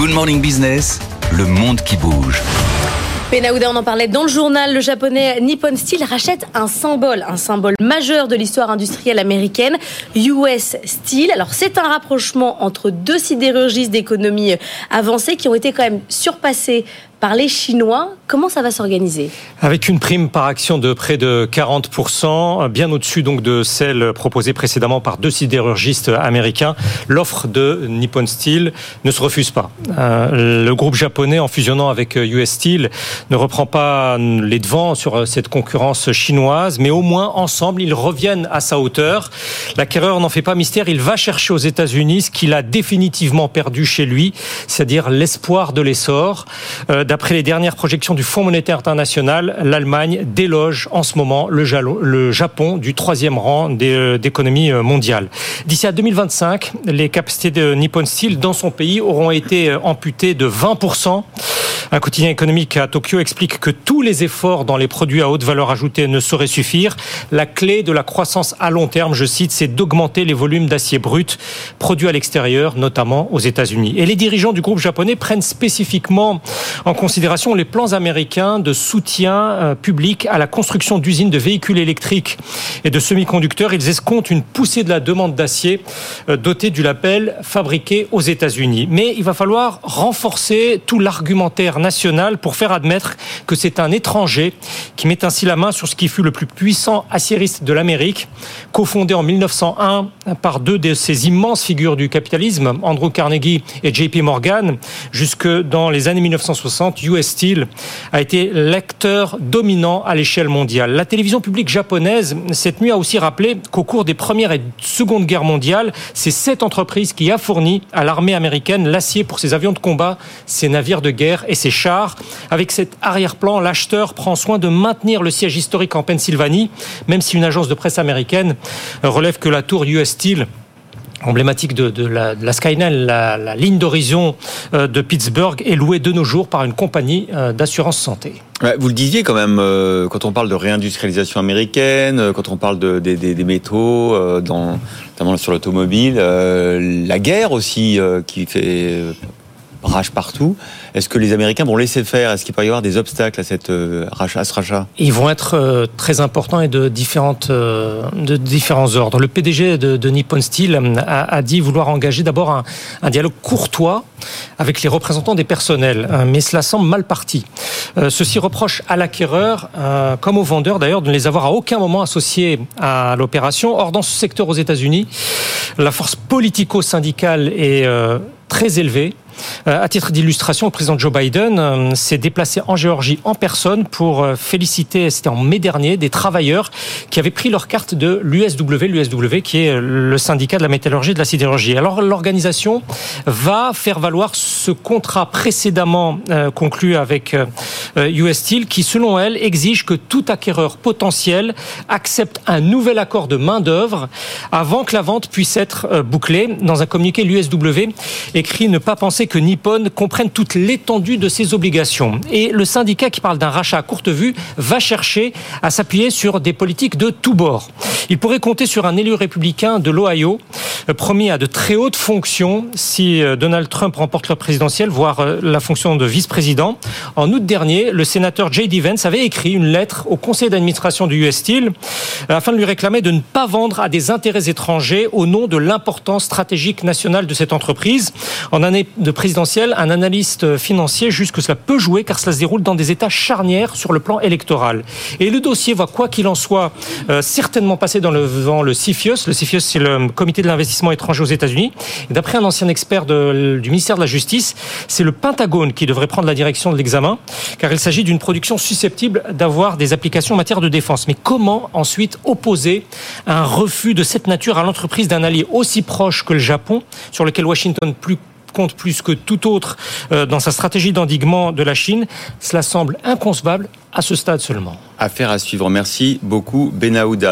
Good Morning Business, le monde qui bouge. Penaouda, on en parlait dans le journal, le japonais Nippon Steel rachète un symbole, un symbole majeur de l'histoire industrielle américaine, US Steel. Alors c'est un rapprochement entre deux sidérurgistes d'économie avancée qui ont été quand même surpassés par les Chinois. Comment ça va s'organiser? Avec une prime par action de près de 40%, bien au-dessus donc de celle proposée précédemment par deux sidérurgistes américains, l'offre de Nippon Steel ne se refuse pas. Euh, le groupe japonais, en fusionnant avec US Steel, ne reprend pas les devants sur cette concurrence chinoise, mais au moins ensemble, ils reviennent à sa hauteur. L'acquéreur n'en fait pas mystère, il va chercher aux États-Unis ce qu'il a définitivement perdu chez lui, c'est-à-dire l'espoir de l'essor. Euh, D'après les dernières projections du Fonds monétaire international, l'Allemagne déloge en ce moment le Japon du troisième rang euh, d'économie euh, mondiale. D'ici à 2025, les capacités de Nippon Steel dans son pays auront été euh, amputées de 20%. Un quotidien économique à Tokyo explique que tous les efforts dans les produits à haute valeur ajoutée ne sauraient suffire. La clé de la croissance à long terme, je cite, c'est d'augmenter les volumes d'acier brut produits à l'extérieur, notamment aux États-Unis. Et les dirigeants du groupe japonais prennent spécifiquement en considération les plans américains de soutien euh, public à la construction d'usines de véhicules électriques et de semi-conducteurs. Ils escomptent une poussée de la demande d'acier euh, dotée du label fabriqué aux États-Unis. Mais il va falloir renforcer tout l'argumentaire national pour faire admettre que c'est un étranger qui met ainsi la main sur ce qui fut le plus puissant aciériste de l'Amérique, cofondé en 1901 par deux de ces immenses figures du capitalisme, Andrew Carnegie et JP Morgan, jusque dans les années 1960, US Steel a été l'acteur dominant à l'échelle mondiale. La télévision publique japonaise, cette nuit, a aussi rappelé qu'au cours des premières et secondes guerres mondiales, c'est cette entreprise qui a fourni à l'armée américaine l'acier pour ses avions de combat, ses navires de guerre et ses Avec cet arrière-plan, l'acheteur prend soin de maintenir le siège historique en Pennsylvanie, même si une agence de presse américaine relève que la tour US Steel emblématique de, la, de Skyline, la, ligne d'horizon euh, de Pittsburgh, est louée de nos jours par une compagnie euh, d'assurance santé. vous le disiez quand même, euh, quand on parle de réindustrialisation américaine, quand on parle de, des métaux, notamment sur l'automobile, la guerre aussi qui fait rage partout. Est-ce que les Américains vont laisser faire? Est-ce qu'il peut y avoir des obstacles à, cette, euh, à ce rachat? Ils vont être euh, très importants et de, différentes, euh, de différents ordres. Le PDG de, Nippon Steel a, dit vouloir engager d'abord un, un, dialogue courtois avec les représentants des personnels, mais cela semble mal parti. Ceci reproche à l'acquéreur, comme aux vendeurs d'ailleurs, de ne les avoir à aucun moment associés à l'opération. Or, dans ce secteur aux États-Unis, la force politico-syndicale est très élevée. Euh, à titre d'illustration, le président Joe Biden euh, s'est déplacé en Géorgie en personne pour euh, féliciter, c'était en mai dernier, des travailleurs qui avaient pris leur carte de l'USW, l'USW qui est le syndicat de la métallurgie et de la sidérurgie. Alors l'organisation va faire valoir ce contrat précédemment conclu avec US Steel qui, selon elle, exige que tout acquéreur potentiel accepte un nouvel accord de main-d'œuvre avant que la vente puisse être bouclée. Dans un communiqué, l'USW écrit ne pas penser que Nippon comprenne toute l'étendue de ses obligations. Et le syndicat qui parle d'un rachat à courte vue va chercher à s'appuyer sur des politiques de tous bords. Il pourrait compter sur un élu républicain de l'Ohio, euh, promis à de très hautes fonctions si euh, Donald Trump remporte la présidentielle, voire euh, la fonction de vice-président. En août dernier, le sénateur J.D. Vance avait écrit une lettre au conseil d'administration du US Steel afin de lui réclamer de ne pas vendre à des intérêts étrangers au nom de l'importance stratégique nationale de cette entreprise. En année de présidentielle, un analyste financier juge que cela peut jouer car cela se déroule dans des états charnières sur le plan électoral. Et le dossier va, quoi qu'il en soit, euh, certainement passer dans le vent le CFIUS. Le CFIUS, c'est le comité de l'investissement étranger aux États-Unis. D'après un ancien expert du ministère de la Justice, c'est le Pentagone qui devrait prendre la direction de l'examen car il s'agit d'une production susceptible d'avoir des applications en matière de défense. Mais comment ensuite opposer un refus de cette nature à l'entreprise d'un allié aussi proche que le Japon, sur lequel Washington plus compte plus que tout autre euh, dans sa stratégie d'endiguement de la Chine, cela semble inconcevable à ce stade seulement. Affaire à suivre. Merci beaucoup, Benaouda.